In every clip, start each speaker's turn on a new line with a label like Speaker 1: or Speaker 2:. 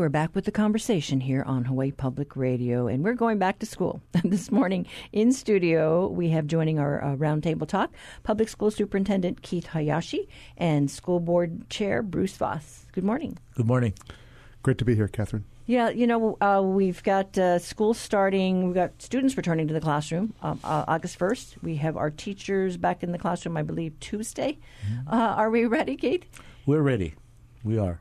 Speaker 1: we're back with the conversation here on Hawaii Public Radio, and we're going back to school. this morning in studio, we have joining our uh, roundtable talk Public School Superintendent Keith Hayashi and School Board Chair Bruce Voss. Good morning.
Speaker 2: Good morning.
Speaker 3: Great to be here, Catherine.
Speaker 1: Yeah, you know, uh, we've got uh, school starting. We've got students returning to the classroom um, uh, August 1st. We have our teachers back in the classroom, I believe, Tuesday. Mm-hmm. Uh, are we ready, Keith?
Speaker 2: We're ready. We are.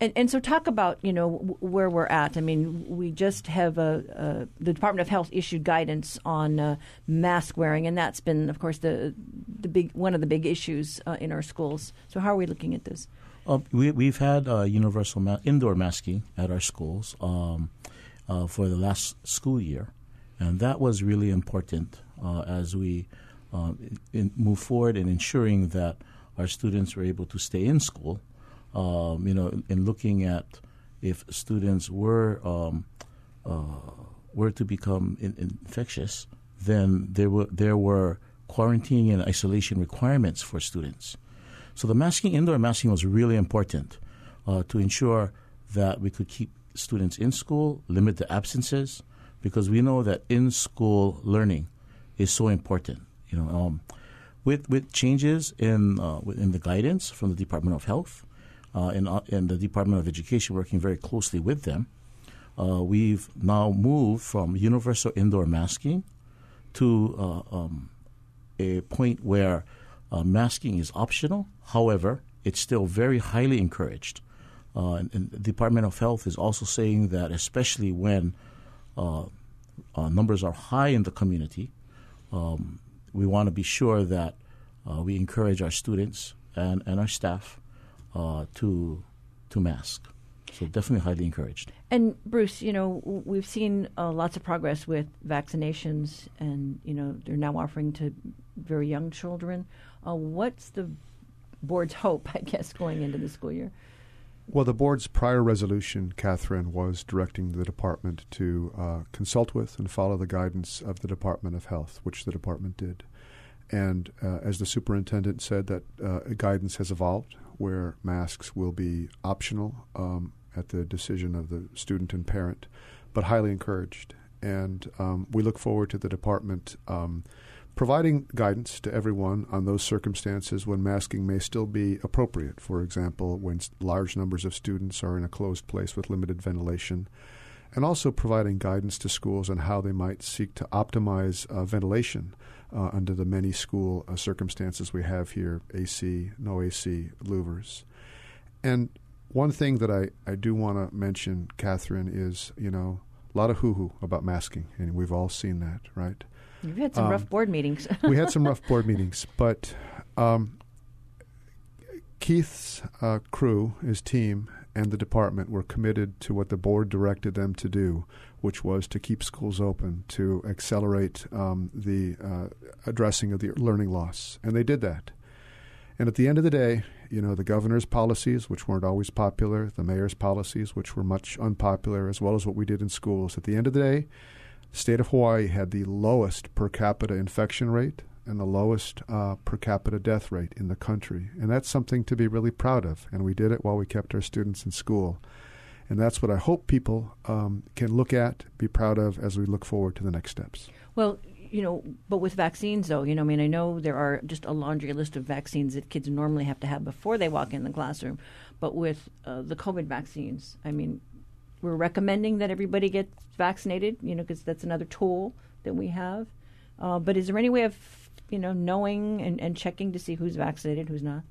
Speaker 1: And, and so, talk about you know where we're at. I mean, we just have a, a the Department of Health issued guidance on uh, mask wearing, and that's been, of course, the the big one of the big issues uh, in our schools. So, how are we looking at this?
Speaker 2: Uh, we, we've had uh, universal ma- indoor masking at our schools um, uh, for the last school year, and that was really important uh, as we in, move forward in ensuring that our students were able to stay in school um, you know, in looking at if students were um, uh, were to become in, infectious, then there were there were quarantine and isolation requirements for students. So the masking, indoor masking, was really important uh, to ensure that we could keep students in school, limit the absences, because we know that in school learning is so important. You know, um, with with changes in uh, in the guidance from the Department of Health, in, uh, in the Department of Education, working very closely with them. Uh, we've now moved from universal indoor masking to uh, um, a point where uh, masking is optional. However, it's still very highly encouraged. Uh, and, and, the Department of Health is also saying that, especially when numbers are high in the community, um, we want to be sure that we encourage our students and, and our staff uh, to to mask. So definitely highly encouraged.
Speaker 1: And Bruce, you know, we've seen uh, lots of progress with vaccinations, and you know they're now offering to very young children. Uh, what's the board's hope, I guess, going into the school year?
Speaker 3: Well, the board's prior resolution, Catherine, was directing the department to uh, consult with and follow the guidance of the Department of Health, which the department did. And uh, as the superintendent said, that uh, guidance has evolved where masks will be optional um, at the decision of the student and parent, but highly encouraged. And um, we look forward to the department um, providing guidance to everyone on those circumstances when masking may still be appropriate. For example, when large numbers of students are in a closed place with limited ventilation and also providing guidance to schools on how they might seek to optimize uh, ventilation uh, under the many school uh, circumstances we have here AC, no AC, louvers. And one thing that I, I do want to mention, Catherine, is, you know, a lot of hoo hoo about masking, and we've all seen that, right?
Speaker 1: You've had some um, rough board meetings.
Speaker 3: we had some rough board meetings, but um, Keith's uh, crew, his team, and the department were committed to what the board directed them to do, which was to keep schools open, to accelerate um, the uh, addressing of the learning loss. And they did that. And at the end of the day, you know, the governor's policies, which weren't always popular, the mayor's policies, which were much unpopular, as well as what we did in schools, at the end of the day, the state of Hawaii had the lowest per capita infection rate and the lowest uh, per capita death rate in the country. And that's something to be really proud of. And we did it while we kept our students in school. And that's what I hope people um, can look at, be proud of as we look forward to the next steps.
Speaker 1: Well, you know, but with vaccines, though, you know, I mean, I know there are just a laundry list of vaccines that kids normally have to have before they walk in the classroom. But with uh, the COVID vaccines, I mean, we're recommending that everybody gets vaccinated, you know, because that's another tool that we have. Uh, but is there any way of you know, knowing and, and checking to see who's vaccinated, who's not?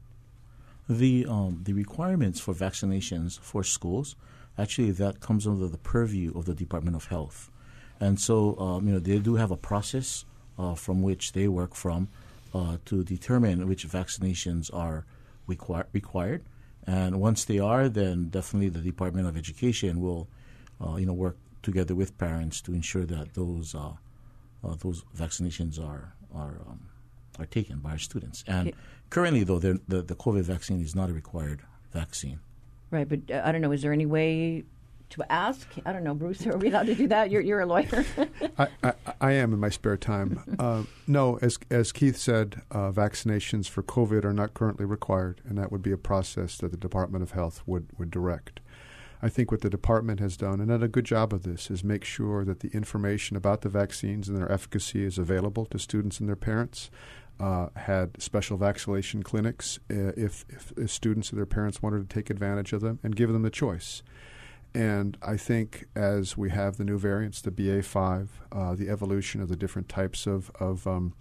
Speaker 2: The um, the requirements for vaccinations for schools actually that comes under the purview of the Department of Health, and so um, you know they do have a process uh, from which they work from uh, to determine which vaccinations are requir- required, and once they are, then definitely the Department of Education will uh, you know work together with parents to ensure that those uh, uh, those vaccinations are are um, are taken by our students. And currently, though, the, the COVID vaccine is not a required vaccine.
Speaker 1: Right, but uh, I don't know. Is there any way to ask? I don't know, Bruce. Are we allowed to do that? You're, you're a lawyer.
Speaker 3: I, I, I, am in my spare time. Uh, no, as as Keith said, uh, vaccinations for COVID are not currently required, and that would be a process that the Department of Health would would direct. I think what the department has done, and done a good job of this, is make sure that the information about the vaccines and their efficacy is available to students and their parents. Uh, had special vaccination clinics uh, if, if, if, students or their parents wanted to take advantage of them and give them the choice. And I think as we have the new variants, the BA5, uh, the evolution of the different types of, of um,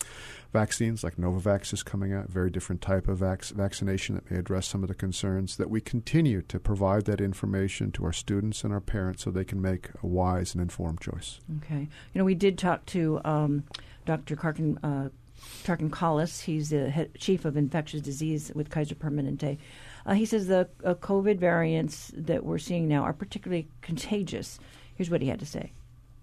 Speaker 3: vaccines, like Novavax is coming out, very different type of vac- vaccination that may address some of the concerns, that we continue to provide that information to our students and our parents so they can make a wise and informed choice.
Speaker 1: Okay. You know, we did talk to um, Dr. Karkin. Tarkan Collis, he's the head, chief of infectious disease with Kaiser Permanente. Uh, he says the uh, COVID variants that we're seeing now are particularly contagious. Here's what he had to say.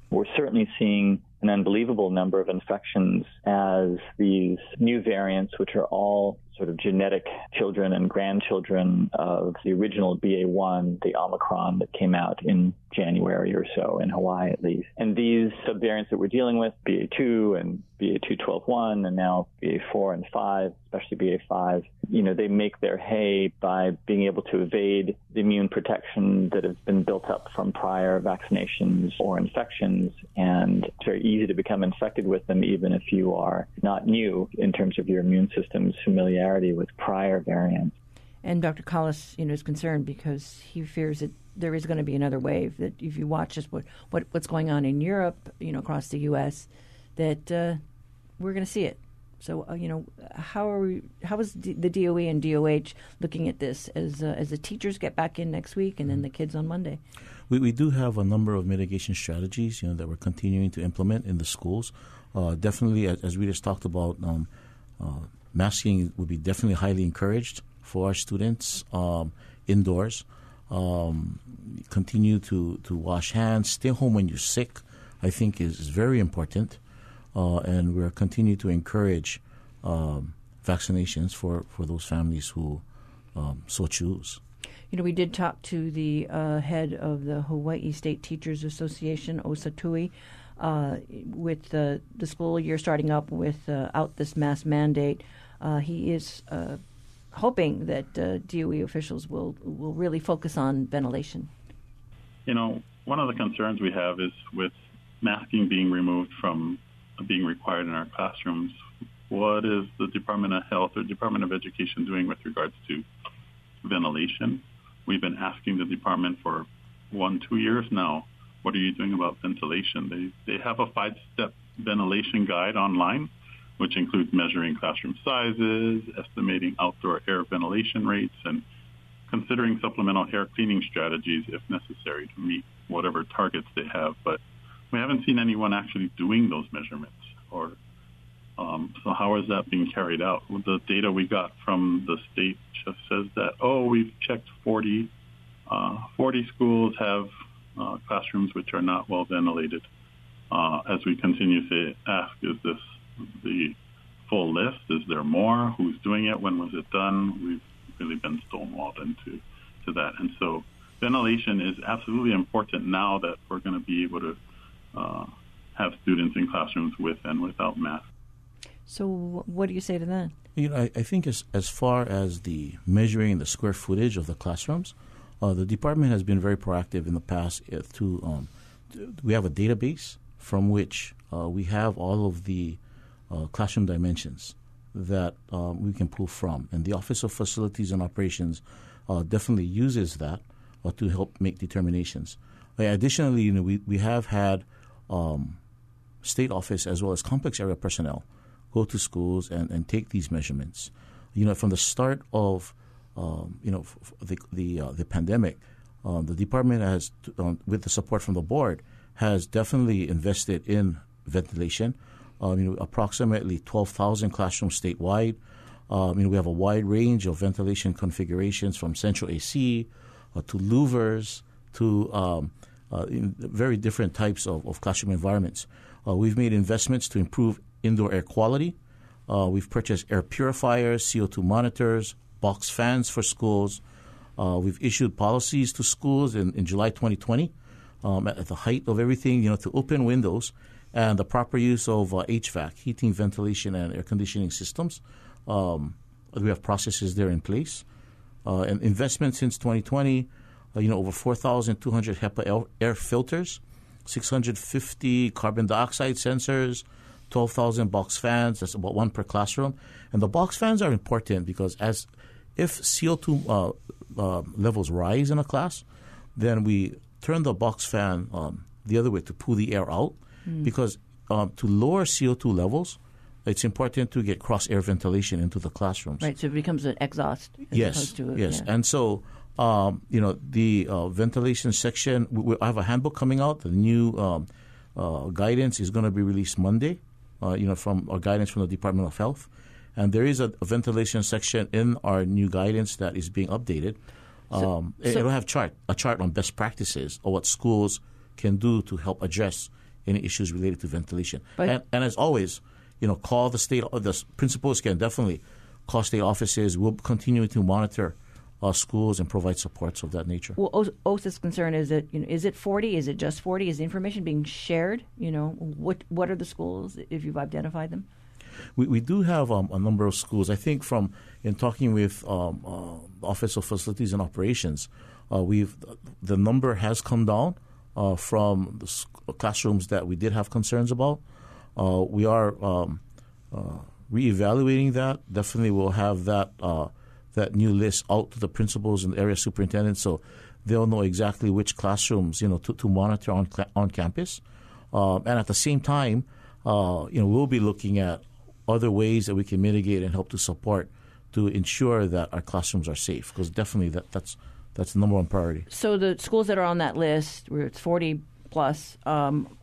Speaker 4: We're certainly seeing an unbelievable number of infections as these new variants, which are all sort of genetic children and grandchildren of the original BA1, the Omicron that came out in January or so in Hawaii at least. And these subvariants that we're dealing with, BA2 and BA2.12.1 and now BA4 and 5, especially BA5, you know, they make their hay by being able to evade the immune protection that has been built up from prior vaccinations or infections. And it's very easy to become infected with them even if you are not new in terms of your immune system's familiarity with prior variants.
Speaker 1: And Dr. Collis, you know, is concerned because he fears that there is going to be another wave. That if you watch just what, what what's going on in Europe, you know, across the U.S., that uh, we're going to see it. So, uh, you know, how are we? How is D- the DOE and DOH looking at this as uh, as the teachers get back in next week and then the kids on Monday?
Speaker 2: We, we do have a number of mitigation strategies, you know, that we're continuing to implement in the schools. Uh, definitely, as, as, we just talked about, um, uh, masking would be definitely highly encouraged for our students um, indoors. Um, continue to, to wash hands. Stay home when you're sick. I think is, is very important and we're continue to encourage um, vaccinations for, for those families who um, so choose.
Speaker 1: You know, we did talk to the uh, head of the Hawaii State Teachers Association, Osa Tui, uh, with the school year starting up without uh, this mask mandate. Uh, he is uh, hoping that DOE officials will will really focus on ventilation.
Speaker 5: You know, one of the concerns we have is with masking being removed from being required in our classrooms. What is the Department of Health or Department of Education doing with regards to ventilation? We've been asking the department for one, two years now. What are you doing about ventilation? They they have a five-step ventilation guide online, which includes measuring classroom sizes, estimating outdoor air ventilation rates, and considering supplemental air cleaning strategies if necessary to meet whatever targets they have. But we haven't seen anyone actually doing those measurements. Or um, so how is that being carried out? The data we got from the state just says that oh we've checked 40, uh, 40 schools have uh, classrooms which are not well ventilated. Uh, as we continue to ask, is this the full list? Is there more? Who's doing it? When was it done? We've really been stonewalled into to that, and so ventilation is absolutely important now that we're going to be able to uh, have students in classrooms with and without masks.
Speaker 1: So, what do you say to that?
Speaker 2: You know, I, I think as as far as the measuring the square footage of the classrooms, uh, the department has been very proactive in the past uh, to, um, we have a database from which uh, we have all of the uh, classroom dimensions that um, we can pull from, and the Office of Facilities and Operations uh, definitely uses that uh, to help make determinations. additionally, you know, we we have had um, state office as well as complex area personnel go to schools and, and take these measurements. You know, from the start of um, you know f- f- the the, uh, the pandemic, um, the department has, um, with the support from the board, has definitely invested in ventilation. Um, you know, approximately twelve thousand classrooms statewide. Um, you know, we have a wide range of ventilation configurations from central AC uh, to louvers to um, in very different types of, of classroom environments. Uh, we've made investments to improve indoor air quality. Uh, we've purchased air purifiers, CO2 monitors, box fans for schools. Uh, we've issued policies to schools in, in July 2020 um, at, the height of everything, you know, to open windows and the proper use of uh, HVAC, heating, ventilation, and air conditioning systems. Um, we have processes there in place. Uh, and investment since 2020 uh, you know, over 4,200 HEPA air, air filters, 650 carbon dioxide sensors, 12,000 box fans. That's about one per classroom. And the box fans are important because as if CO2 uh, uh, levels rise in a class, then we turn the box fan um, the other way to pull the air out mm. because um, to lower CO2 levels, it's important to get cross air ventilation into the classrooms.
Speaker 1: Right, so it becomes an exhaust.
Speaker 2: yes,
Speaker 1: to,
Speaker 2: yes,
Speaker 1: yeah.
Speaker 2: and so um, you know the uh, ventilation section. We, we, I have a handbook coming out. The new um, uh, guidance is going to be released Monday. Uh, you know, from our guidance from the Department of Health, and there is a, a ventilation section in our new guidance that is being updated. So, um, so it'll have chart a chart on best practices or what schools can do to help address any issues related to ventilation. And, and, as always, you know, call the state. The principals can definitely call state offices. We'll continue to monitor uh, schools and provide supports of that nature.
Speaker 1: Well, Osa's concern is that you know, is it forty? Is it just forty? Is the information being shared? You know, what what are the schools if you've identified them?
Speaker 2: We, we do have um, a number of schools. I think from in talking with um, uh, Office of Facilities and Operations, uh, we've the number has come down uh, from the classrooms that we did have concerns about. Uh, we are um, uh, reevaluating that. Definitely, we'll have that uh, that new list out to the principals and area superintendents, so they'll know exactly which classrooms you know to, to monitor on on campus. Um, and at the same time, uh, you know, we'll be looking at other ways that we can mitigate and help to support to ensure that our classrooms are safe. Because definitely, that that's that's the number one priority.
Speaker 1: So the schools that are on that list, where it's forty plus, um,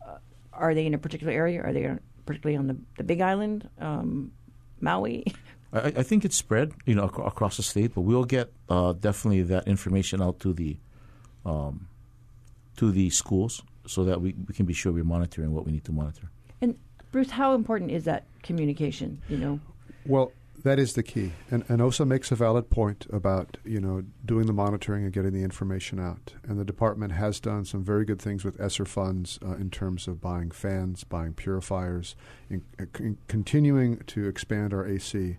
Speaker 1: are they in a particular area? Are they particularly on the, the Big Island, um, Maui?
Speaker 2: I, I, think it's spread, you know, ac- across the state, but we'll get uh, definitely that information out to the um, to the schools so that we, we can be sure we're monitoring what we need to monitor.
Speaker 1: And Bruce, how important is that communication? You know,
Speaker 3: well, that is the key. And, and Osa makes a valid point about, you know, doing the monitoring and getting the information out. And the department has done some very good things with ESSER funds uh, in terms of buying fans, buying purifiers, in, in continuing to expand our AC.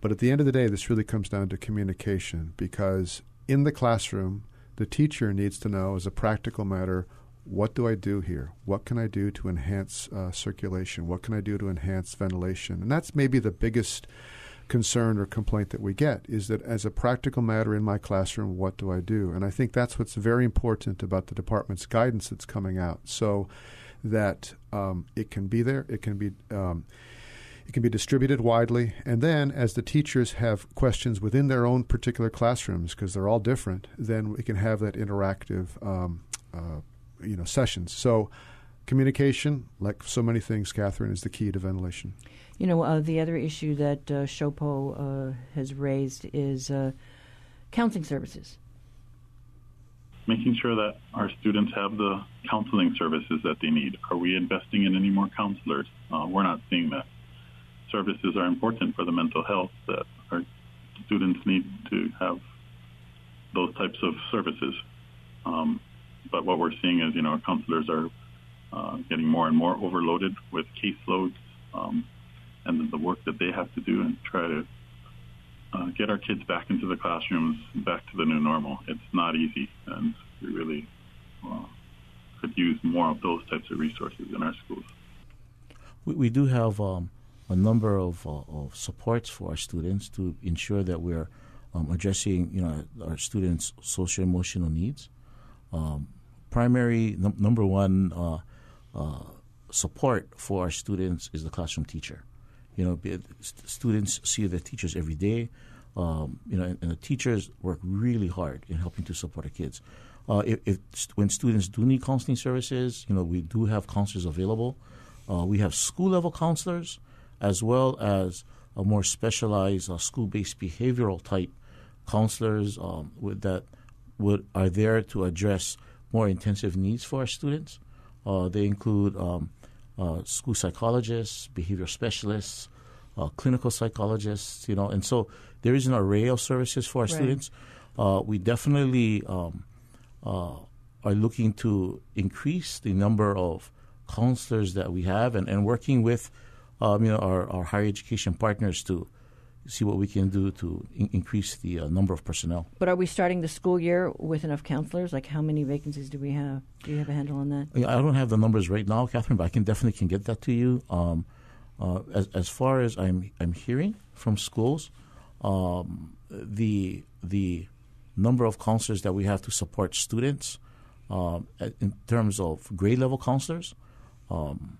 Speaker 3: But at the end of the day, this really comes down to communication because in the classroom, the teacher needs to know, as a practical matter, what do I do here? What can I do to enhance uh, circulation? What can I do to enhance ventilation? And that's maybe the biggest concern or complaint that we get is that as a practical matter in my classroom, what do I do? And I think that's what's very important about the department's guidance that's coming out, so that um, it can be there, it can be. Um, it can be distributed widely, and then as the teachers have questions within their own particular classrooms, because they're all different, then we can have that interactive, um, uh, you know, sessions. So, communication, like so many things, Catherine, is the key to ventilation.
Speaker 1: You know, uh, the other issue that uh, SHOPO uh, has raised is uh, counseling services.
Speaker 5: Making sure that our students have the counseling services that they need. Are we investing in any more counselors? Uh, we're not seeing that. Services are important for the mental health that our students need to have those types of services. Um, but what we're seeing is, you know, our counselors are uh, getting more and more overloaded with caseloads. Um, and the work that they have to do and try to uh, get our kids back into the classrooms, back to the new normal. It's not easy, and we really uh, could use more of those types of resources in our schools.
Speaker 2: We, we do have um, a number of, uh, of supports for our students to ensure that we're um, addressing, you know, our students' social emotional needs. Um, primary num- number one uh, uh, support for our students is the classroom teacher. You know, students see their teachers every day. Um, you know, and, and, the teachers work really hard in helping to support our kids. Uh, if, if, when students do need counseling services, you know, we do have counselors available. Uh, we have school level counselors as well as a more specialized uh, school based behavioral type counselors um, with, that would are there to address more intensive needs for our students. Uh, they include um, uh, school psychologists, behavior specialists, uh, clinical psychologists, you know, and so there is an array of services for our right. students. Uh, we definitely um, uh, are looking to increase the number of counselors that we have and, and working with, um, you know, our, our higher education partners to see what we can do to in- increase the uh, number of personnel.
Speaker 1: But are we starting the school year with enough counselors? Like, how many vacancies do we have? Do you have a handle on that?
Speaker 2: I don't have the numbers right now, Catherine, but I can definitely can get that to you. Um, uh, as, as far as I'm I'm hearing from schools, um, the the number of counselors that we have to support students um, in terms of grade level counselors um,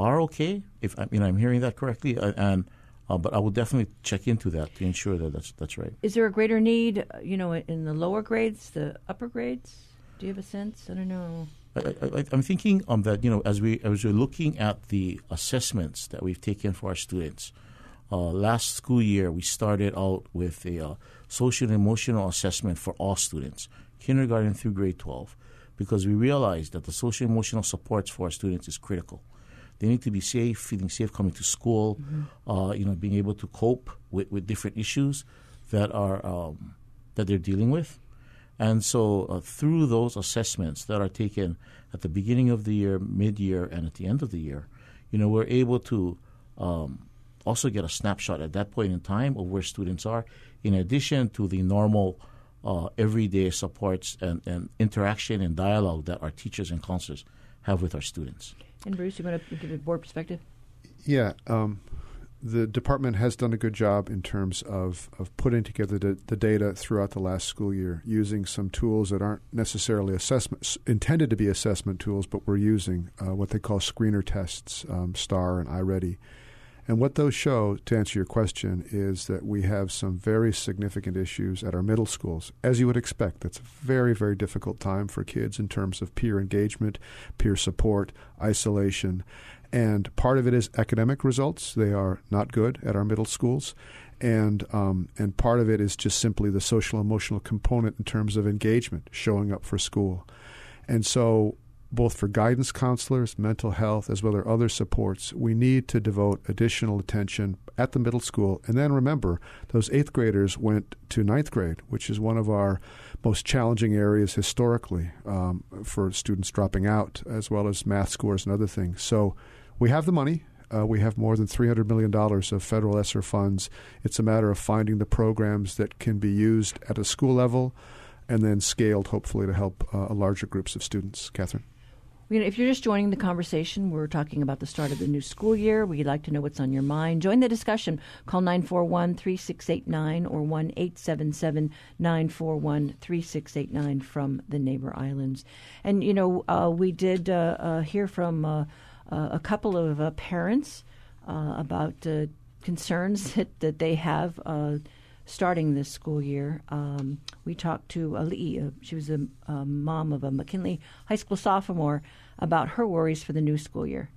Speaker 2: are okay. If I mean I'm hearing that correctly, uh, and uh, but I will definitely check into that to ensure that that's that's right.
Speaker 1: Is there a greater need, uh, you know, in the lower grades, the upper grades? Do you have a sense? I don't know.
Speaker 2: I, am thinking um, that you know as we as we're looking at the assessments that we've taken for our students. Uh, last school year, we started out with a uh, social and emotional assessment for all students, kindergarten through grade 12, because we realized that the social emotional supports for our students is critical. They need to be safe, feeling safe coming to school, mm-hmm. uh, you know, being able to cope with, with different issues that are um, that they're dealing with. And so, uh, through those assessments that are taken at the beginning of the year, mid year, and at the end of the year, you know, we're able to um, also get a snapshot at that point in time of where students are, in addition to the normal uh, everyday supports and, and interaction and dialogue that our teachers and counselors have with our students.
Speaker 1: And Bruce, you want to give a board perspective?
Speaker 3: Yeah. Um, the department has done a good job in terms of, of putting together the, the, data throughout the last school year using some tools that aren't necessarily assessment intended to be assessment tools, but we're using uh, what they call screener tests, um, STAR and iReady. And what those show, to answer your question, is that we have some very significant issues at our middle schools. As you would expect, that's a very, very difficult time for kids in terms of peer engagement, peer support, isolation. And part of it is academic results. They are not good at our middle schools. And, um, and part of it is just simply the social emotional component in terms of engagement, showing up for school. And so, both for guidance counselors, mental health, as well as other supports, we need to devote additional attention at the middle school. And then remember, those eighth graders went to ninth grade, which is one of our most challenging areas historically um, for students dropping out, as well as math scores and other things. So, we have the money. Uh, we have more than $300 million of federal ESSER funds. It's a matter of finding the programs that can be used at a school level and then scaled, hopefully, to help uh, larger groups of students. Catherine?
Speaker 1: You know, if you're just joining the conversation, we're talking about the start of the new school year. We'd like to know what's on your mind. Join the discussion. Call 941 3689 or 1 877 941 3689 from the neighbor islands. And, you know, uh, we did uh, uh hear from uh, uh, a couple of uh, parents about concerns that, that they have starting this school year. Um, we talked to Ali, uh, she was a, a, mom of a McKinley High School sophomore, about her worries for the new school year.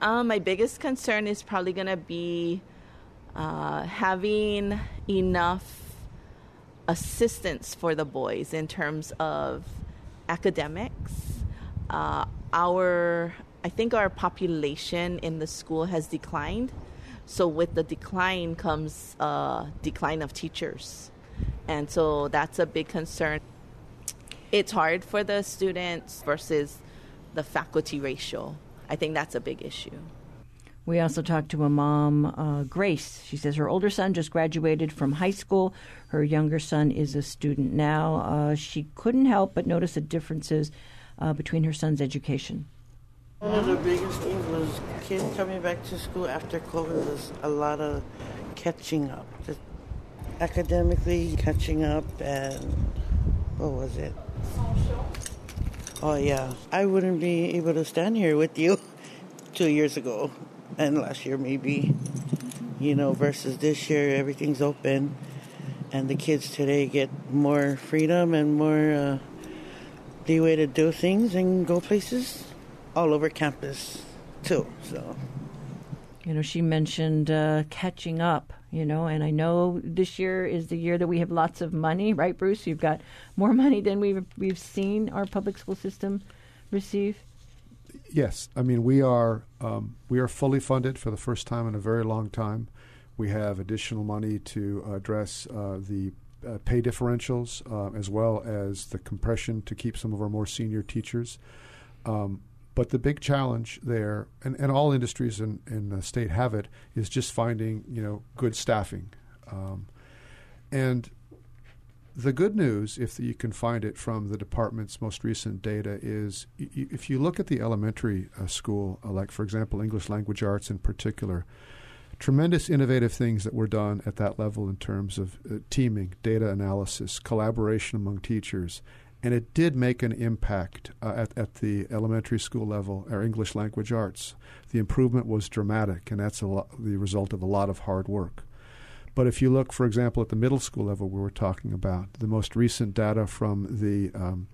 Speaker 6: Um, my biggest concern is probably going to be uh, having enough assistance for the boys in terms of academics. Uh, our I think our population in the school has declined. So with the decline comes a decline of teachers. And so that's a big concern. It's hard for the students versus the faculty ratio. I think that's a big issue.
Speaker 1: We also talked to a mom, uh, Grace. She says her older son just graduated from high school. Her younger son is a student now. Uh, she couldn't help but notice the differences uh, between her son's education.
Speaker 7: One of the biggest things was kids coming back to school after COVID was a lot of catching up. Just academically catching up and what was it? Oh yeah. I wouldn't be able to stand here with you two years ago and last year maybe. You know, versus this year everything's open and the kids today get more freedom and more uh, leeway to do things and go places all over campus too. So,
Speaker 1: you know, she mentioned uh, catching up. You know, and I know this year is the year that we have lots of money, right, Bruce? You've got more money than we've we've seen our public school system receive.
Speaker 3: Yes, I mean we are um, we are fully funded for the first time in a very long time. We have additional money to address uh, the uh, pay differentials uh, as well as the compression to keep some of our more senior teachers. Um, But the big challenge there, and, and all industries in, in the state have it, is just finding you know good staffing. Um, and the good news, if you can find it from the department's most recent data, is y- if you look at the elementary uh, school, uh, like for example English language arts in particular, tremendous innovative things that were done at that level in terms of uh, teaming, data analysis, collaboration among teachers, and it did make an impact uh, at, at the elementary school level, or English language arts. The improvement was dramatic, and that's lo- the result of a lot of hard work. But if you look, for example, at the middle school level we were talking about, the most recent data from the um,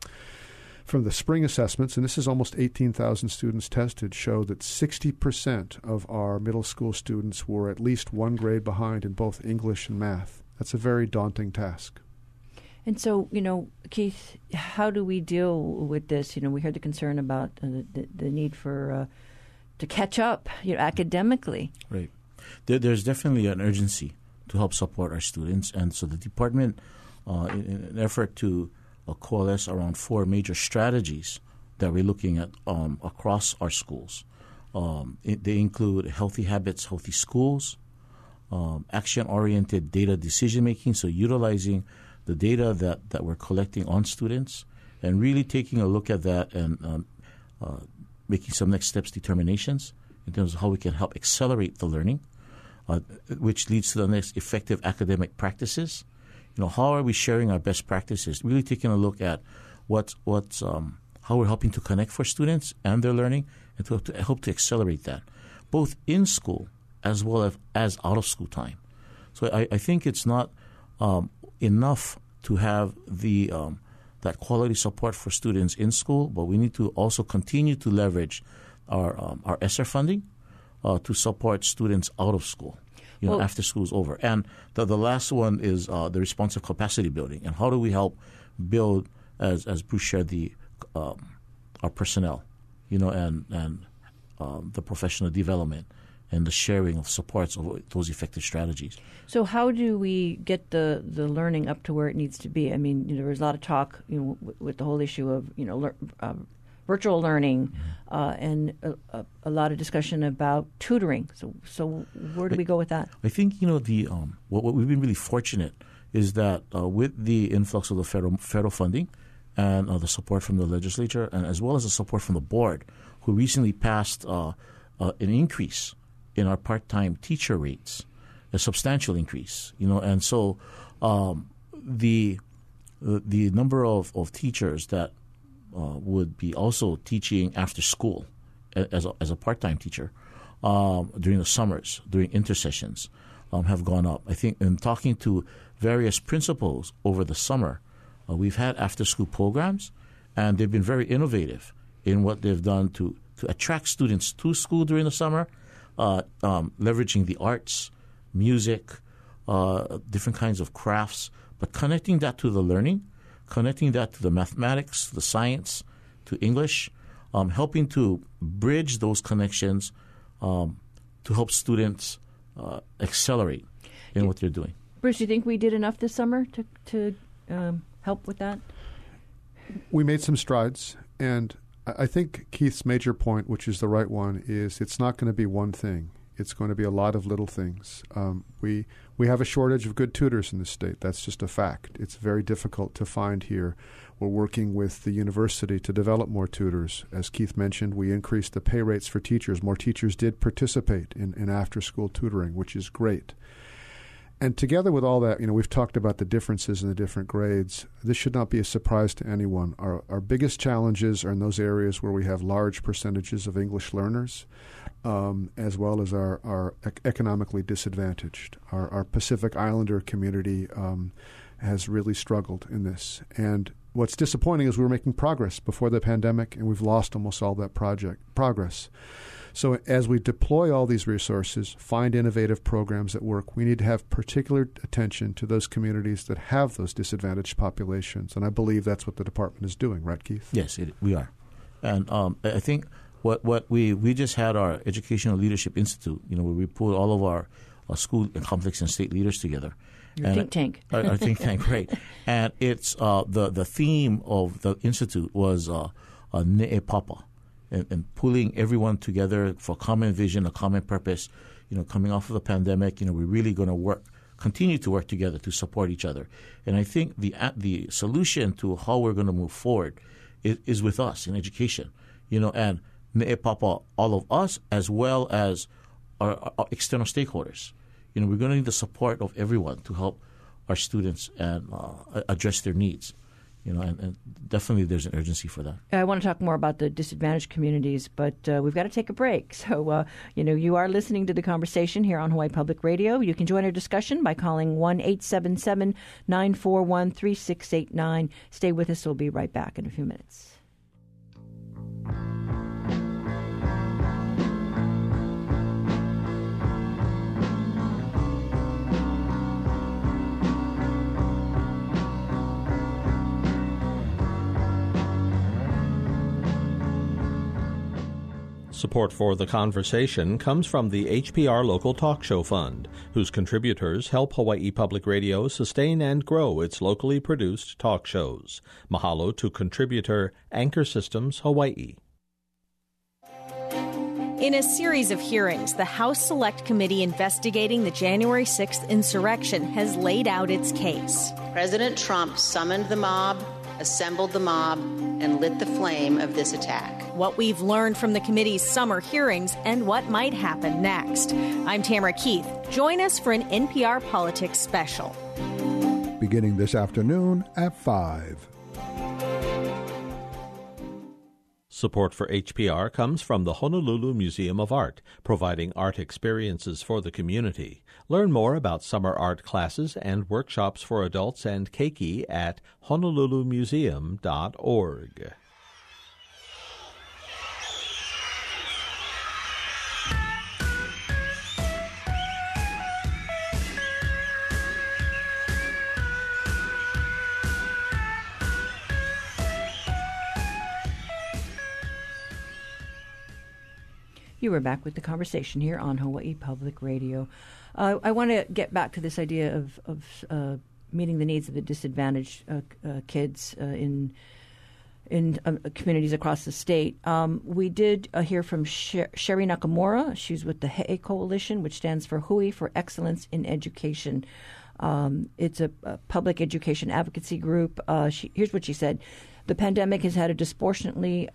Speaker 3: from the spring assessments, and this is almost 18,000 students tested, show that 60% of our middle school students were at least one grade behind in both English and math. That's a very daunting task.
Speaker 1: And so, you know, Keith, how do we deal with this? You know, we heard the concern about uh, the, the need for uh, to catch up, you know, academically.
Speaker 2: Right. There, there's definitely an urgency to help support our students, and so the department, uh, in, in, an effort to uh, coalesce around four major strategies that we're looking at um, across our schools. Um, it, they include healthy habits, healthy schools, um, action-oriented data decision making, so utilizing the data that, that we're collecting on students and really taking a look at that and um, uh, making some next steps determinations in terms of how we can help accelerate the learning, uh, which leads to the next effective academic practices. You know, how are we sharing our best practices? Really taking a look at what's what's um, how we're helping to connect for students and their learning, and to, to help to accelerate that, both in school as well as, as out of school time. So I, I think it's not um, enough to have the um, that quality support for students in school, but we need to also continue to leverage our um, our ESSER funding uh, to support students out of school, you know,
Speaker 1: Well-
Speaker 2: after school's over. And the the last one is uh, the responsive capacity building, and how do we help build, as as Bruce shared, the um, our personnel, you know, and and um, the professional development and the sharing of supports of those effective strategies.
Speaker 1: So, how do we get the, the learning up to where it needs to be? I mean, you know, there was a lot of talk, you know, w- with the whole issue of you know lear, uh, virtual learning, uh, and a, a, a lot of discussion about tutoring. So, so where do we go with that?
Speaker 2: I think you know the um, what, what we've been really fortunate is that uh, with the influx of the federal federal funding and uh, the support from the legislature, and as well as the support from the board, who recently passed uh, uh, an increase in our part-time teacher rates, a substantial increase. You know, and so um, the the number of, of teachers that uh, would be also teaching after school as a, as a part-time teacher um, during the summers, during intersessions, um, have gone up. I think in talking to various principals over the summer, uh, we've had after-school programs, and they've been very innovative in what they've done to, to attract students to school during the summer, uh, um, leveraging the arts, music, uh, different kinds of crafts, but connecting that to the learning, connecting that to the mathematics, the science, to English, um, helping to bridge those connections um, to help students uh, accelerate in what they're doing.
Speaker 1: Bruce, do you think we did enough this summer to to um, help with that?
Speaker 3: we made some strides, and I think Keith's major point, which is the right one, is it's not going to be one thing. It's going to be a lot of little things. Um, we we have a shortage of good tutors in the state. That's just a fact. It's very difficult to find here. We're working with the university to develop more tutors. As Keith mentioned, we increased the pay rates for teachers. More teachers did participate in, in after school tutoring, which is great. And together with all that, you know, we've talked about the differences in the different grades. This should not be a surprise to anyone. Our, our biggest challenges are in those areas where we have large percentages of English learners, um, as well as our, our economically disadvantaged. Our, our Pacific Islander community um, has really struggled in this. And what's disappointing is we were making progress before the pandemic, and we've lost almost all that project progress. So as we deploy all these resources, find innovative programs that work, we need to have particular attention to those communities that have those disadvantaged populations. And I believe that's what the department is doing, right, Keith?
Speaker 2: Yes, it, we are, and um, I I think what what we we just had our Educational Leadership Institute, you know, where we pulled all of our, our school and complex and state leaders together.
Speaker 1: Your
Speaker 2: And-
Speaker 1: think tank.
Speaker 2: our, our think tank, right? And it's uh, the the theme of the institute was uh, uh, Ne'e Papa, and, and pulling everyone together for a common vision, a common purpose. You know, coming off of the pandemic, you know, we're really going to work, continue to work together to support each other. And I think the the solution to how we're going to move forward is, is with us in education. You know, and Papa, all of us as well as our, our external stakeholders. You know, we're going to need the support of everyone to help our students and uh, address their needs you know, and, and, definitely there's an urgency for that.
Speaker 1: I want to talk more about the disadvantaged communities, but uh, we've got to take a break. So, uh, you know, you are listening to the conversation here on Hawaii Public Radio. You can join our discussion by calling 1 877 941 3689. Stay with us. We'll be right back in a few minutes.
Speaker 8: Support for the conversation comes from the HPR Local Talk Show Fund, whose contributors help Hawaii Public Radio sustain and grow its locally produced talk shows. Mahalo to contributor Anchor Systems Hawaii.
Speaker 9: In a series of hearings, the House Select Committee investigating the January 6th insurrection has laid out its case.
Speaker 10: President Trump summoned the mob, assembled the mob, and lit the flame of this attack
Speaker 9: what we've learned from the committee's summer hearings, and what might happen next. I'm Tamara Keith. Join us for an NPR Politics special.
Speaker 11: Beginning this afternoon at 5.
Speaker 8: Support for HPR comes from the Honolulu Museum of Art, providing art experiences for the community. Learn more about summer art classes and workshops for adults and keiki at honolulumuseum.org.
Speaker 1: You are back with the conversation here on Hawaii Public Radio. Uh, I want to get back to this idea of, of uh, meeting the needs of the disadvantaged uh, uh kids uh, in in um, communities across the state. Um, we did uh, hear from Sher- Cheri Nakamura. She's with the HE'e Coalition, which stands for Hui for Excellence in Education. Um, it's a, a, public education advocacy group. She, here's what she said. The pandemic has had a disproportionately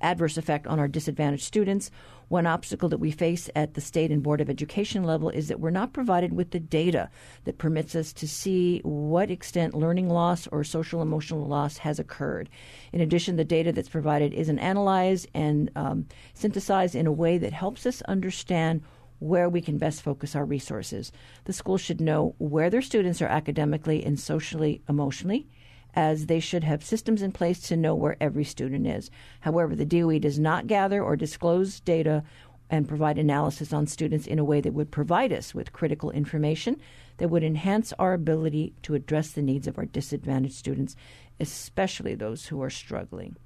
Speaker 1: adverse effect on our disadvantaged students. One obstacle that we face at the state and board of education level is that we're not provided with the data that permits us to see what extent learning loss or social emotional loss has occurred. In addition, the data that's provided isn't analyzed and um, synthesized in a way that helps us understand where we can best focus our resources. The school should know where their students are academically and socially, emotionally as they should have systems in place to know where every student is. However, the DOE does not gather or disclose data and provide analysis on students in a way that would provide us with critical information that would enhance our ability to address the needs of our disadvantaged students, especially those who are struggling.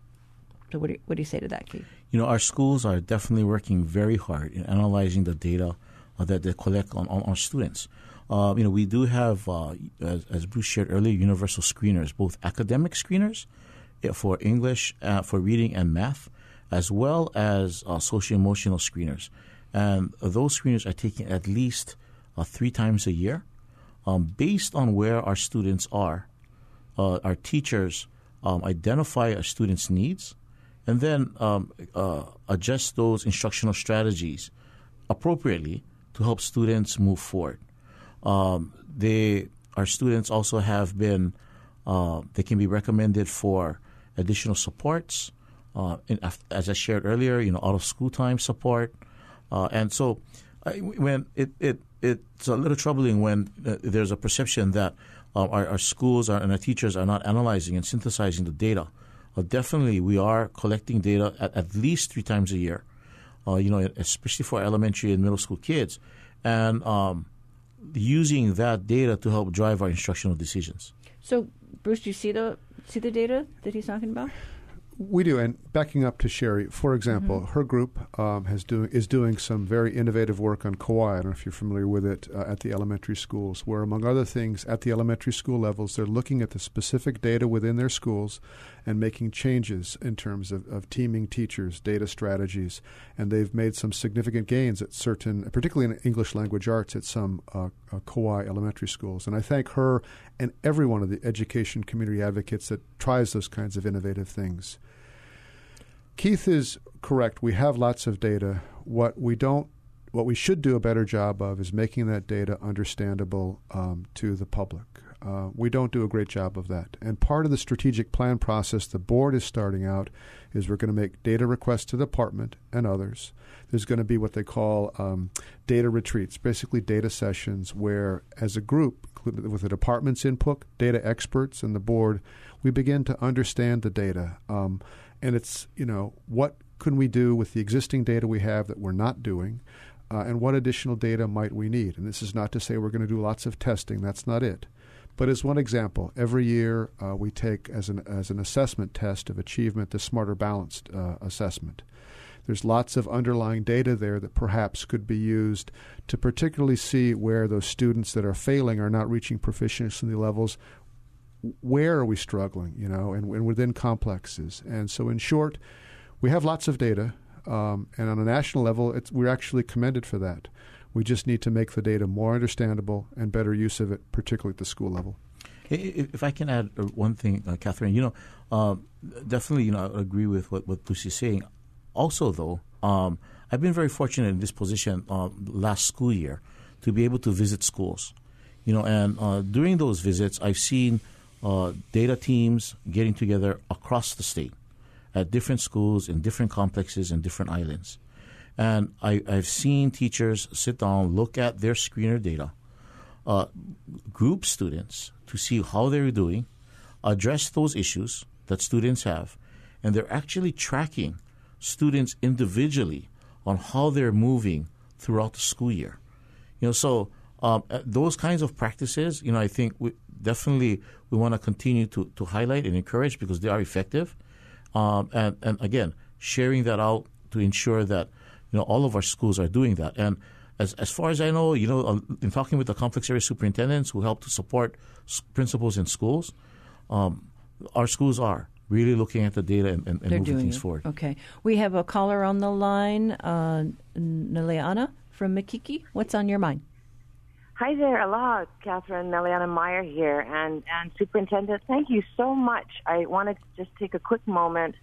Speaker 1: So, what do you, what do you say to that, Keith?
Speaker 2: You know, our schools are definitely working very hard in analyzing the data that they collect on, on our students. Uh, you know, we do have, uh, as, as, Bruce shared earlier, universal screeners, both academic screeners for English, uh, for reading and math, as well as uh, social emotional screeners. And those screeners are taken at least uh, three times a year. Um, based on where our students are, uh, our teachers um, identify our students' needs and then um, adjust those instructional strategies appropriately to help students move forward. Um, they our students also have been uh, they can be recommended for additional supports. Uh, in, as I shared earlier, you know, out of school time support, uh, and so when it, it it's a little troubling when uh, there's a perception that uh, our, our, schools are, and our teachers are not analyzing and synthesizing the data. Uh, definitely, we are collecting data at, at least three times a year. you know, especially for elementary and middle school kids, and um, using that data to help drive our instructional decisions.
Speaker 1: So, Bruce, do you see the see the data that he's talking about?
Speaker 3: We do, and backing up to Cheri, for example,
Speaker 1: Mm-hmm.
Speaker 3: her group um, has doing is doing some very innovative work on Kauai. I don't know if you're familiar with it uh, at the elementary schools, where among other things, at the elementary school levels, they're looking at the specific data within their schools and making changes in terms of, of teaming teachers, data strategies, and they've made some significant gains at certain, particularly in English language arts, at some uh, uh, Kauai elementary schools. And I thank her and every one of the education community advocates that tries those kinds of innovative things. Keith is correct. We have lots of data. What we don't, what we should do a better job of is making that data understandable um, to the public. Uh, we don't do a great job of that. And part of the strategic plan process the board is starting out is we're going to make data requests to the department and others. There's going to be what they call um, data retreats, basically data sessions where, as a group, with the department's input, data experts, and the board, we begin to understand the data. Um, and it's, you know, what can we do with the existing data we have that we're not doing? Uh, and what additional data might we need? And this is not to say we're going to do lots of testing. That's not it. But as one example, every year uh, we take as an as an assessment test of achievement the Smarter Balanced uh, assessment. There's lots of underlying data there that perhaps could be used to particularly see where those students that are failing are not reaching proficiency levels. Where are we struggling? You know, and, and within complexes. And so, in short, we have lots of data, um, and on a national level, we're actually commended for that. We just need to make the data more understandable and better use of it, particularly at the school level.
Speaker 2: If I can add uh, one thing, uh, Catherine, you know, uh, definitely, you know, I agree with what, what Lucy's saying. Also, though, um, I've been very fortunate in this position uh, last school year to be able to visit schools. You know, and uh, during those visits, I've seen uh, data teams getting together across the state at different schools in different complexes and different islands. And I, have seen teachers sit down, look at their screener data, uh, group students to see how they're doing, address those issues that students have, and they're actually tracking students individually on how they're moving throughout the school year. You know, so um, those kinds of practices, you know, I think we definitely we want to continue to, to highlight and encourage because they are effective. Um, and, and again, sharing that out to ensure that you know all of our schools are doing that. And as as far as I know, you know, uh, in talking with the complex area superintendents who help to support principals in schools, um, our schools are really looking at the data and, and, and moving
Speaker 1: doing
Speaker 2: things
Speaker 1: it.
Speaker 2: forward.
Speaker 1: Okay. We have a caller on the line, uh, Neleana from Makiki. What's on your mind?
Speaker 12: Hi there, aloha, Catherine Neliana Meyer here, and, and Superintendent, thank you so much. I wanted to just take a quick moment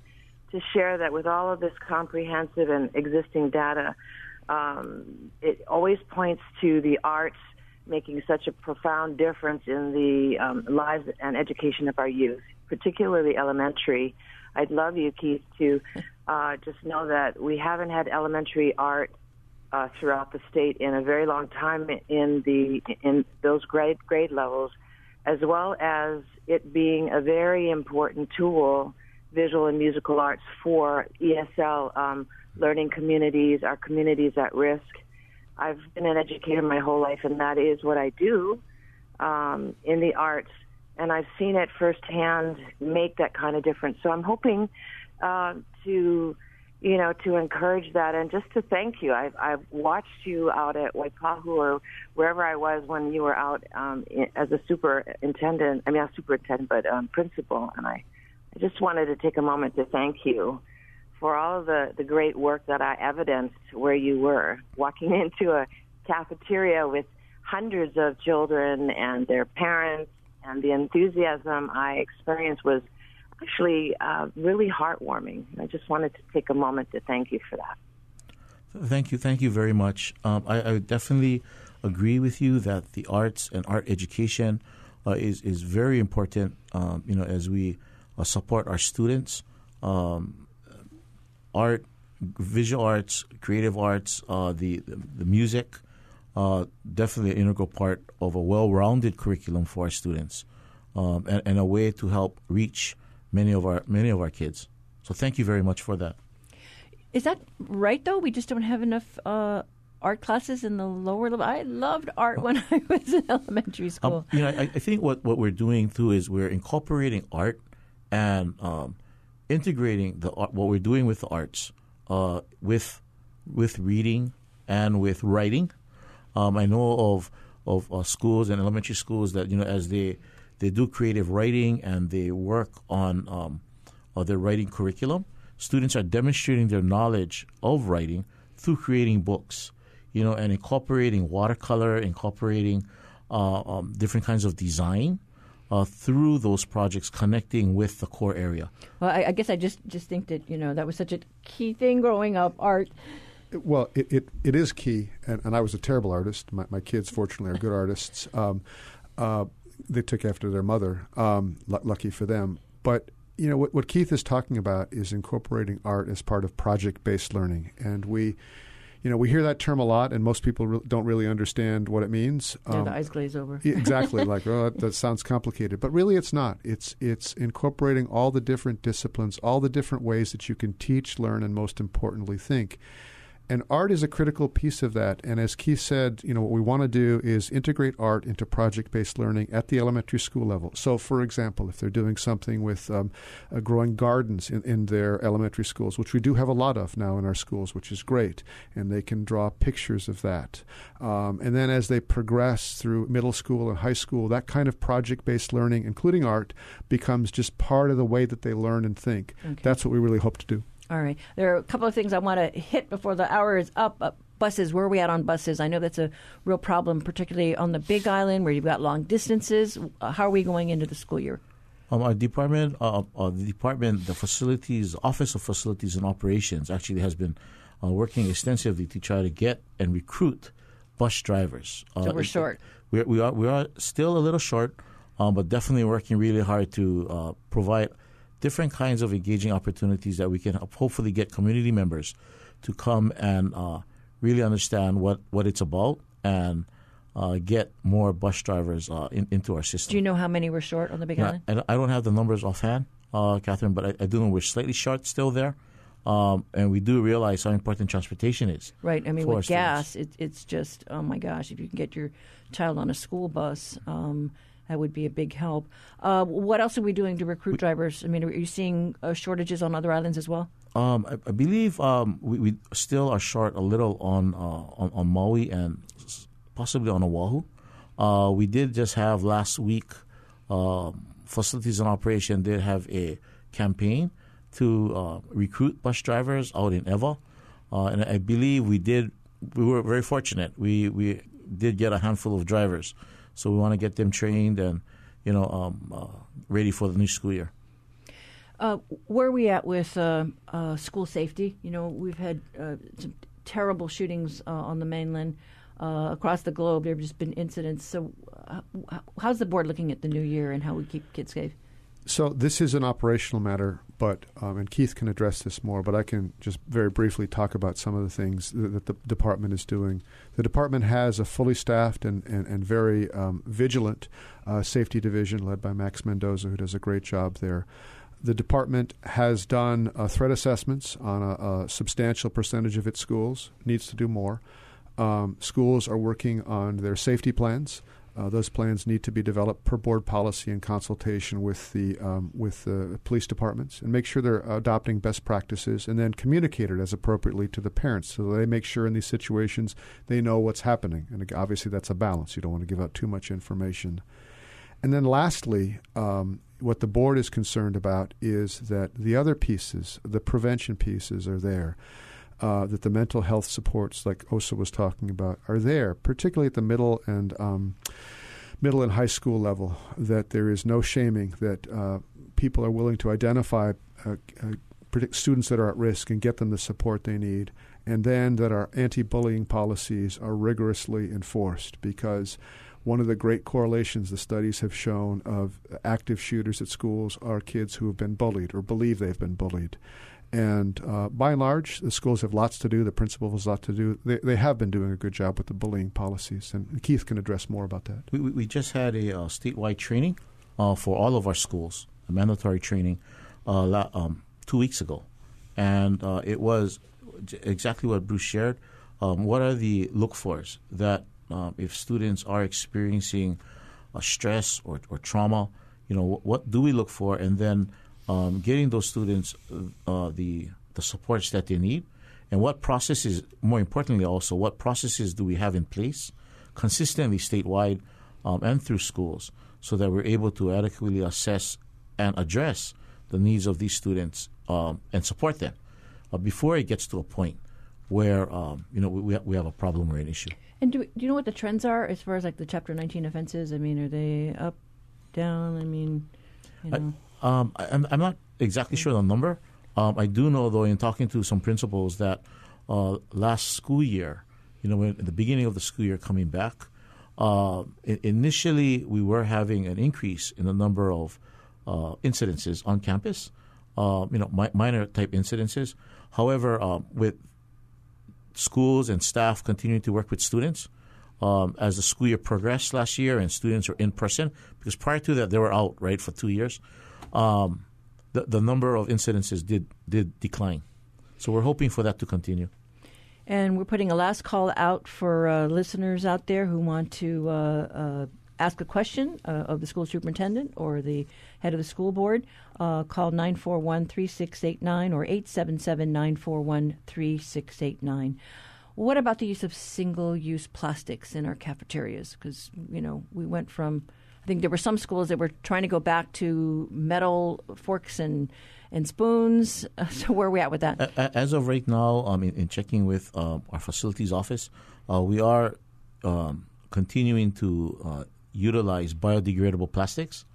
Speaker 12: to share that with all of this comprehensive and existing data, um, it always points to the arts making such a profound difference in the um, lives and education of our youth, particularly elementary. I'd love you, Keith, to uh, just know that we haven't had elementary art uh, throughout the state in a very long time in the in those grade grade levels, as well as it being a very important tool, visual and musical arts for ESL um, learning communities, our communities at risk. I've been an educator my whole life, and that is what I do um, in the arts, and I've seen it firsthand make that kind of difference. So I'm hoping uh, to you know, to encourage that and just to thank you. I've, I've watched you out at Waipahu or wherever I was when you were out um, as a superintendent. I mean, not superintendent, but um, principal. And I, I just wanted to take a moment to thank you for all of the, the great work that I evidenced where you were, walking into a cafeteria with hundreds of children and their parents, and the enthusiasm I experienced was actually uh, really heartwarming. I just wanted to take a moment to thank you for that.
Speaker 2: Thank you, thank you very much. Um, I, I definitely agree with you that the arts and art education uh, is is very important. Um, you know, as we uh, support our students, um, art, visual arts, creative arts, uh, the, the, the music, uh, definitely an integral part of a well-rounded curriculum for our students, um, and, and a way to help reach many of our many of our kids. So thank you very much for that.
Speaker 1: Is that right, though? We just don't have enough uh, art classes in the lower level. I loved art when I was in elementary school.
Speaker 2: Um, you know, I, I think what, what we're doing too is we're incorporating art and um, integrating the art, what we're doing with the arts uh, with with reading and with writing. Um, I know of of uh, schools and elementary schools that you know as they they do creative writing and they work on um, uh, their writing curriculum. Students are demonstrating their knowledge of writing through creating books, you know, and incorporating watercolor, incorporating uh, um, different kinds of design uh, through those projects, connecting with the core area.
Speaker 1: Well, I, I, guess I just just think that you know that was such a key thing growing up. Art.
Speaker 3: Well, it, it, it is key, and, and I was a terrible artist. My, my kids, fortunately, are good artists. Um, uh, they took after their mother. Um, l- lucky for them. But you know what, what Keith is talking about is incorporating art as part of project-based learning, and we you know, we hear that term a lot, and most people re- don't really understand what it means.
Speaker 1: Yeah, um, the eyes glaze over.
Speaker 3: exactly, like oh, that, that, sounds complicated, but really, it's not. It's it's incorporating all the different disciplines, all the different ways that you can teach, learn, and most importantly, think. And art is a critical piece of that. And as Keith said, you know, what we want to do is integrate art into project based learning at the elementary school level. So, for example, if they're doing something with um, uh, growing gardens in, in their elementary schools, which we do have a lot of now in our schools, which is great, and they can draw pictures of that. Um, and then as they progress through middle school and high school, that kind of project based learning, including art, becomes just part of the way that they learn and think. Okay. That's what we really hope to do.
Speaker 1: All right. There are a couple of things I want to hit before the hour is up. Uh, buses, where are we at on buses? I know that's a real problem, particularly on the Big Island where you've got long distances. Uh, how are we going into the school year?
Speaker 2: Um, our department, uh, uh, the department, the facilities, Office of Facilities and Operations, actually has been uh, working extensively to try to get and recruit bus drivers.
Speaker 1: Uh, so we're short.
Speaker 2: We, we are we are still a little short, um, but definitely working really hard to uh, provide different kinds of engaging opportunities that we can hopefully get community members to come and uh, really understand what, what it's about and uh, get more bus drivers uh, in, into our system.
Speaker 1: Do you know how many we're short on the Big
Speaker 2: yeah,
Speaker 1: Island?
Speaker 2: I, I, don't have the numbers offhand, uh, Catherine, but I, I, do know we're slightly short still there. Um, and we do realize how important transportation is.
Speaker 1: Right. I mean, with gas, it, it's just, oh my gosh, if you can get your child on a school bus, um, that would be a big help. Uh, what else are we doing to recruit we, drivers? I mean, are you seeing uh, shortages on other islands as well?
Speaker 2: Um, I, I, believe um, we, we, still are short a little on, uh, on, on Maui and possibly on Oahu. Uh, we did just have last week um, facilities in operation did have a campaign to uh, recruit bus drivers out in Ewa, uh, and I believe we did. We were very fortunate. We we did get a handful of drivers so we want to get them trained and you know um, uh, ready for the new school year.
Speaker 1: Uh, where are we at with uh, uh school safety? You know, we've had uh, some terrible shootings uh, on the mainland. across the globe, there have just been incidents. So, how's the board looking at the new year and how we keep kids safe?
Speaker 3: So this is an operational matter, but um, and Keith can address this more. But I can just very briefly talk about some of the things that, that the department is doing. The department has a fully staffed and and, and very um, vigilant uh, safety division led by Max Mendoza, who does a great job there. The department has done uh, threat assessments on a, a, substantial percentage of its schools. Needs to do more. Um, schools are working on their safety plans. Uh, those plans need to be developed per board policy in consultation with the um, with the police departments, and make sure they're adopting best practices, and then communicate it as appropriately to the parents, so they make sure in these situations they know what's happening. And obviously, that's a balance. You don't want to give out too much information. And then, lastly, um, what the board is concerned about is that the other pieces, the prevention pieces, are there uh, that the mental health supports, like Osa was talking about, are there, particularly at the middle and um, middle and high school level. That there is no shaming. That uh, people are willing to identify uh, uh students that are at risk and get them the support they need, and then that our anti-bullying policies are rigorously enforced because. One of the great correlations the studies have shown of active shooters at schools are kids who have been bullied or believe they've been bullied. And uh, by and large, the schools have lots to do. The principals have lots to do. They, they have been doing a good job with the bullying policies, and Keith can address more about that.
Speaker 2: We, we just had a uh, statewide training uh, for all of our schools, a mandatory training, uh, um, two weeks ago, and uh, it was exactly what Bruce shared. Um, what are the look fors that um, if students are experiencing stress or, or trauma, you know, what, what do we look for, and then um, getting those students uh, the the supports that they need, and what processes, more importantly, also what processes do we have in place consistently statewide um, and through schools, so that we're able to adequately assess and address the needs of these students um, and support them uh, before it gets to a point where um, you know we, we have a problem or an issue.
Speaker 1: And do, do you know what the trends are as far as like the Chapter 19 offenses? I mean, are they up, down? I mean, you know.
Speaker 2: I, um, I, am I'm not exactly sure the number. Um, I do know, though, in talking to some principals, that uh, last school year, you know, at the beginning of the school year coming back, uh, initially we were having an increase in the number of uh, incidences on campus, uh, you know, mi- minor type incidences. However, uh, with schools and staff continuing to work with students, um, as the school year progressed last year and students were in person, because prior to that they were out right for two years, um, the the number of incidences did did decline. So we're hoping for that to continue.
Speaker 1: And we're putting a last call out for uh, listeners out there who want to uh, uh, ask a question uh, of the school superintendent or the head of the school board. Uh, call 941 3689 or 877 941 3689. What about the use of single use plastics in our cafeterias? Because, you know, we went from, I think there were some schools that were trying to go back to metal forks and and spoons. So where are we at with that?
Speaker 2: As of right now, um, in, in checking with uh, our facilities office, uh, we are um, continuing to uh, utilize biodegradable plastics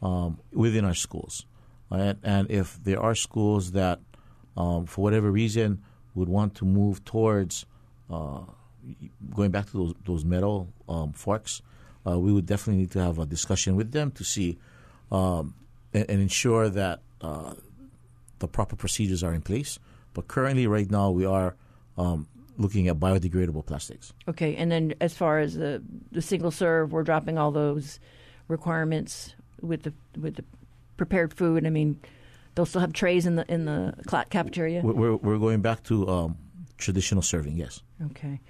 Speaker 2: um, within our schools. And, and, if there are schools that, um, for whatever reason, would want to move towards uh, going back to those, those metal um, forks, uh, we would definitely need to have a discussion with them to see um, and, and, ensure that uh, the proper procedures are in place. But currently, right now, we are um, looking at biodegradable plastics.
Speaker 1: Okay, and then as far as the the single serve, we're dropping all those requirements with the with the prepared food. I mean, they'll still have trays in the in the cafeteria.
Speaker 2: We're we're going back to um, traditional serving. Yes.
Speaker 1: Okay.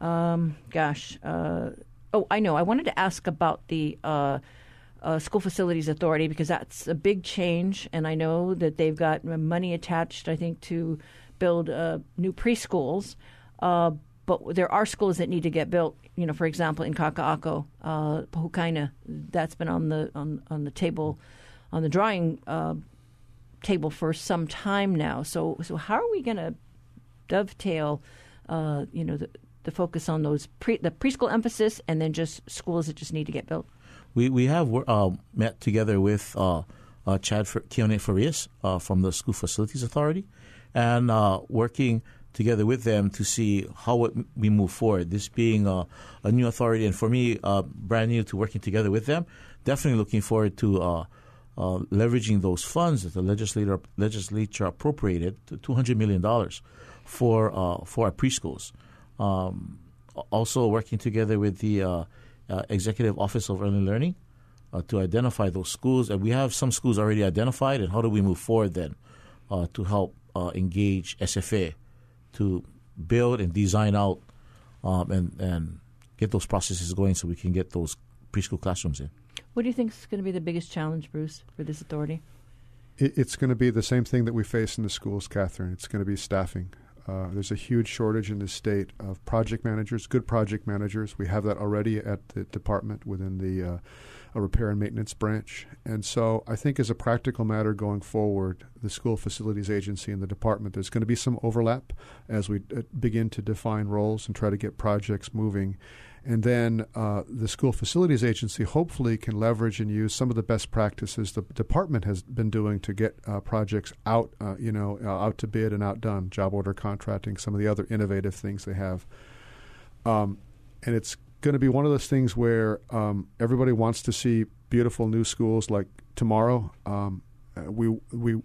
Speaker 1: Um, gosh. Uh, oh, I know. I wanted to ask about the. Uh, uh, School Facilities Authority because that's a big change, and I know that they've got money attached, I think, to build uh, new preschools. Uh, but there are schools that need to get built. You know, for example, in Kaka'ako, uh, Pohukaina, that's been on the on, on the table, on the drawing uh, table for some time now. So, so how are we going to dovetail, uh, you know, the, the focus on those pre, the preschool emphasis, and then just schools that just need to get built?
Speaker 2: We we have uh, met together with uh, uh, Chad Keone Farias uh, from the School Facilities Authority, and uh, working together with them to see how we move forward. This being a, new authority, and for me, uh, brand new to working together with them. Definitely looking forward to leveraging those funds that the legislature legislature appropriated, two hundred million dollars, for for our preschools. Um, also working together with the uh, Executive Office of Early Learning uh, to identify those schools. And we have some schools already identified, and how do we move forward then uh, to help uh, engage SFA to build and design out um, and, and get those processes going so we can get those preschool classrooms in.
Speaker 1: What do you think is going to be the biggest challenge, Bruce, for this authority?
Speaker 3: It's going to be the same thing that we face in the schools, Catherine. It's going to be staffing. Uh, there's a huge shortage in the state of project managers, good project managers. We have that already at the department within the uh, repair and maintenance branch. And so I think, as a practical matter going forward, the school facilities agency and the department, there's going to be some overlap as we uh, begin to define roles and try to get projects moving. And then uh, the school facilities agency hopefully can leverage and use some of the best practices the department has been doing to get uh, projects out, uh, you know, uh, out to bid and outdone, job order contracting, some of the other innovative things they have. Um, and it's going to be one of those things where um, everybody wants to see beautiful new schools like tomorrow. Um, uh, we we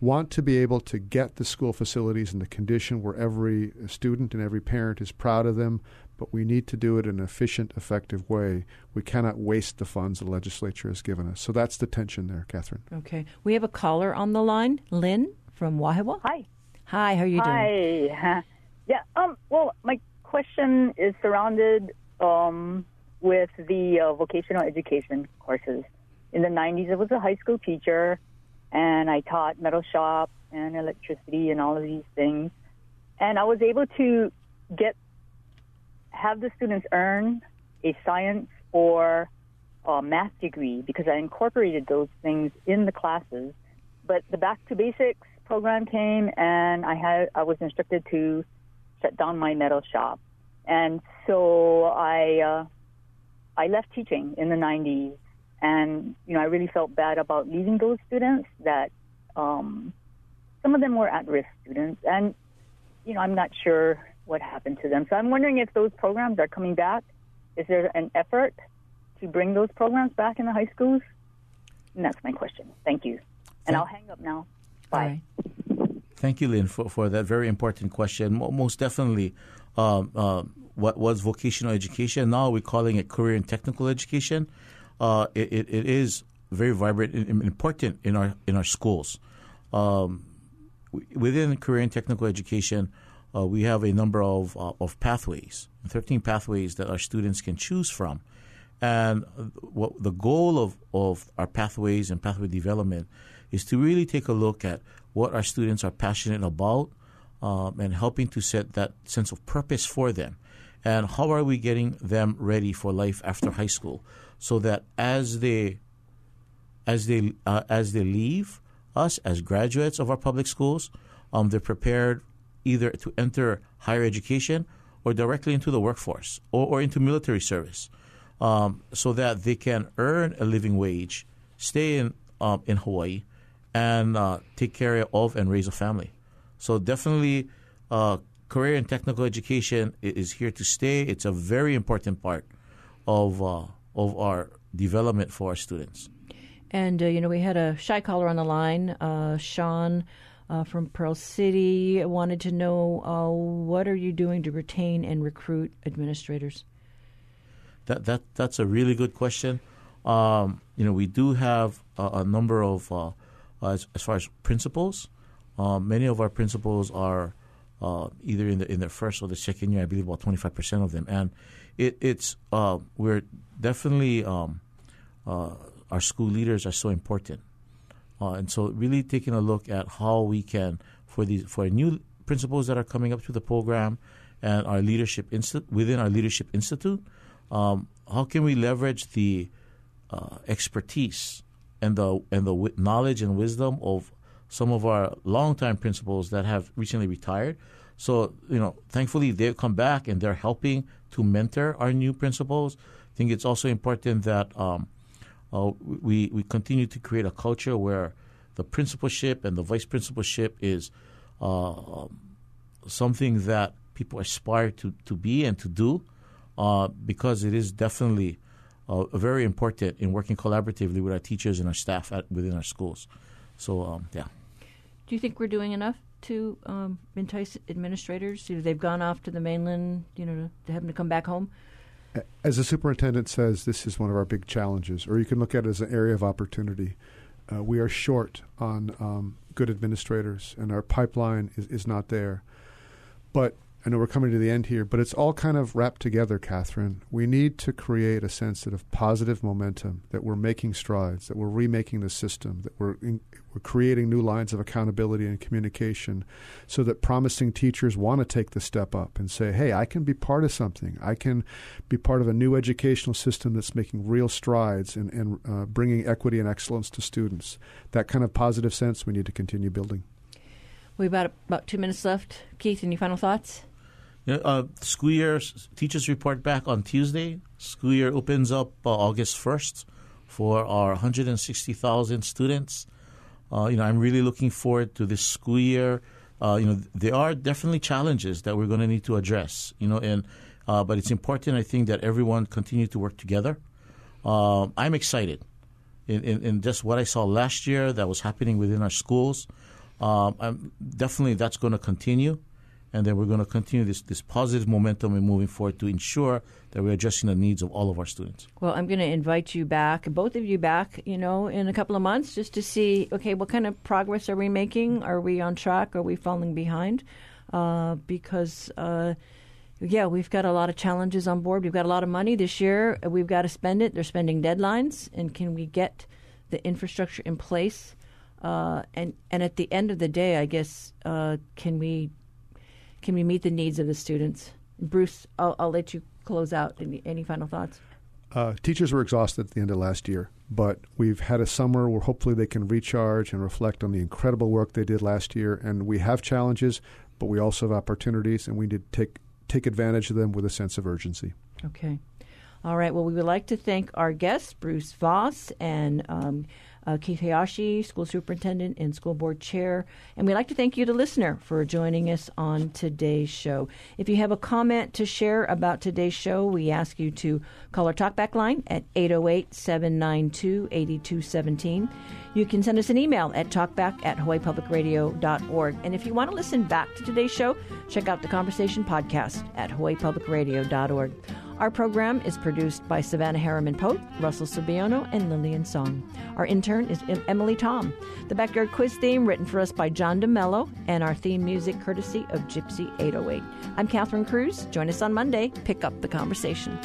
Speaker 3: want to be able to get the school facilities in the condition where every student and every parent is proud of them, but we need to do it in an efficient, effective way. We cannot waste the funds the legislature has given us. So that's the tension there, Catherine.
Speaker 1: Okay. We have a caller on the line, Lynn from Wahiawa.
Speaker 13: Hi.
Speaker 1: Hi, how are you
Speaker 13: Hi.
Speaker 1: doing?
Speaker 13: Hi. Yeah, um, well, my question is surrounded um, with the uh, vocational education courses. In the 90s, I was a high school teacher, and I taught metal shop and electricity and all of these things. And I was able to get have the students earn a science or a math degree because I incorporated those things in the classes. But the Back to Basics program came, and I had I was instructed to shut down my metal shop, and so I uh, I left teaching in the 90s, and you know I really felt bad about leaving those students. That um, some of them were at-risk students, and you know I'm not sure what happened to them. So I'm wondering if those programs are coming back. Is there an effort to bring those programs back in the high schools? And that's my question. Thank you. And I'll hang up now. Bye.
Speaker 2: Thank you, Lynn, for, for that very important question. Most definitely, um, uh, what was vocational education? Now we're calling it career and technical education. Uh, it, it, it is very vibrant and important in our in our schools. Um, within career and technical education, uh, we have a number of uh, of pathways, 13 pathways that our students can choose from. And what the goal of, of our pathways and pathway development is to really take a look at what our students are passionate about um, and helping to set that sense of purpose for them. And how are we getting them ready for life after high school so that as they as they uh, as they leave us as graduates of our public schools, um, they're prepared either to enter higher education or directly into the workforce or, or into military service um, so that they can earn a living wage, stay in, um, in Hawaii, and uh, take care of and raise a family. So definitely, uh, career and technical education is here to stay. It's a very important part of uh, of our development for our students.
Speaker 1: And uh, you know, we had a shy caller on the line, uh, Sean uh, from Pearl City wanted to know uh, what are you doing to retain and recruit administrators?
Speaker 2: That that that's a really good question. Um, you know, we do have a, a number of uh, as, as, far as principals. Um, many of our principals are uh, either in the in their first or the second year. I believe about twenty five percent of them, and it, it's uh, we're definitely um, uh, our school leaders are so important uh, and so, really taking a look at how we can, for these for new principals that are coming up to the program, and our leadership institute within our leadership institute, um, how can we leverage the uh, expertise and the and the w- knowledge and wisdom of some of our longtime principals that have recently retired. So, you know, thankfully they've come back and they're helping to mentor our new principals. I think it's also important that um, uh, we we continue to create a culture where the principalship and the vice principalship is uh, um, something that people aspire to, to be and to do uh, because it is definitely uh, very important in working collaboratively with our teachers and our staff at, within our schools. So, um, yeah.
Speaker 1: Do you think we're doing enough to um, entice administrators? They've gone off to the mainland, you know, to have them to come back home
Speaker 3: as the superintendent says, this is one of our big challenges, or you can look at it as an area of opportunity. Uh, we are short on um, good administrators, and our pipeline is, is not there. But I know we're coming to the end here, but it's all kind of wrapped together, Catherine. We need to create a sense of positive momentum that we're making strides, that we're remaking the system, that we're in, we're creating new lines of accountability and communication, so that promising teachers want to take the step up and say, "Hey, I can be part of something. I can be part of a new educational system that's making real strides and, uh, bringing equity and excellence to students." That kind of positive sense we need to continue building.
Speaker 1: We've got about two minutes left. Keith, any final thoughts?
Speaker 2: uh, school year teachers report back on Tuesday. School year opens up uh, August 1st for our 160,000 students. Uh, you know, I'm really looking forward to this school year. Uh, you know, there are definitely challenges that we're going to need to address. You know, and uh, but it's important, I think, that everyone continue to work together. Uh, I'm excited in, in, in, just what I saw last year that was happening within our schools. Um, definitely, that's going to continue and then we're going to continue this, this positive momentum and moving forward to ensure that we're addressing the needs of all of our students.
Speaker 1: Well, I'm going to invite you back, both of you back, you know, in a couple of months just to see, okay, what kind of progress are we making? Are we on track? Are we falling behind? Uh, because, uh, yeah, we've got a lot of challenges on board. We've got a lot of money this year. We've got to spend it. They're spending deadlines. And can we get the infrastructure in place Uh, and and at the end of the day, I guess uh, can we can we meet the needs of the students? Bruce, I'll, I'll let you close out. Any, any final thoughts?
Speaker 3: Uh, teachers were exhausted at the end of last year, but we've had a summer where hopefully they can recharge and reflect on the incredible work they did last year. And we have challenges, but we also have opportunities, and we need to take take advantage of them with a sense of urgency.
Speaker 1: Okay. All right. Well, we would like to thank our guests, Bruce Voss and um, uh, Keith Hayashi, school superintendent and school board chair. And we'd like to thank you, the listener, for joining us on today's show. If you have a comment to share about today's show, we ask you to call our talkback line at 808 792 8217. You can send us an email at talkback at hawaiipublicradio.org. And if you want to listen back to today's show, check out the Conversation podcast at hawaiipublicradio.org. Our program is produced by Savannah Harriman Pope, Russell Subiono, and Lillian Song. Our intern is Emily Tom. The Backyard Quiz theme written for us by John DeMello, and our theme music courtesy of Gypsy 808. I'm Catherine Cruz. Join us on Monday. Pick up the conversation.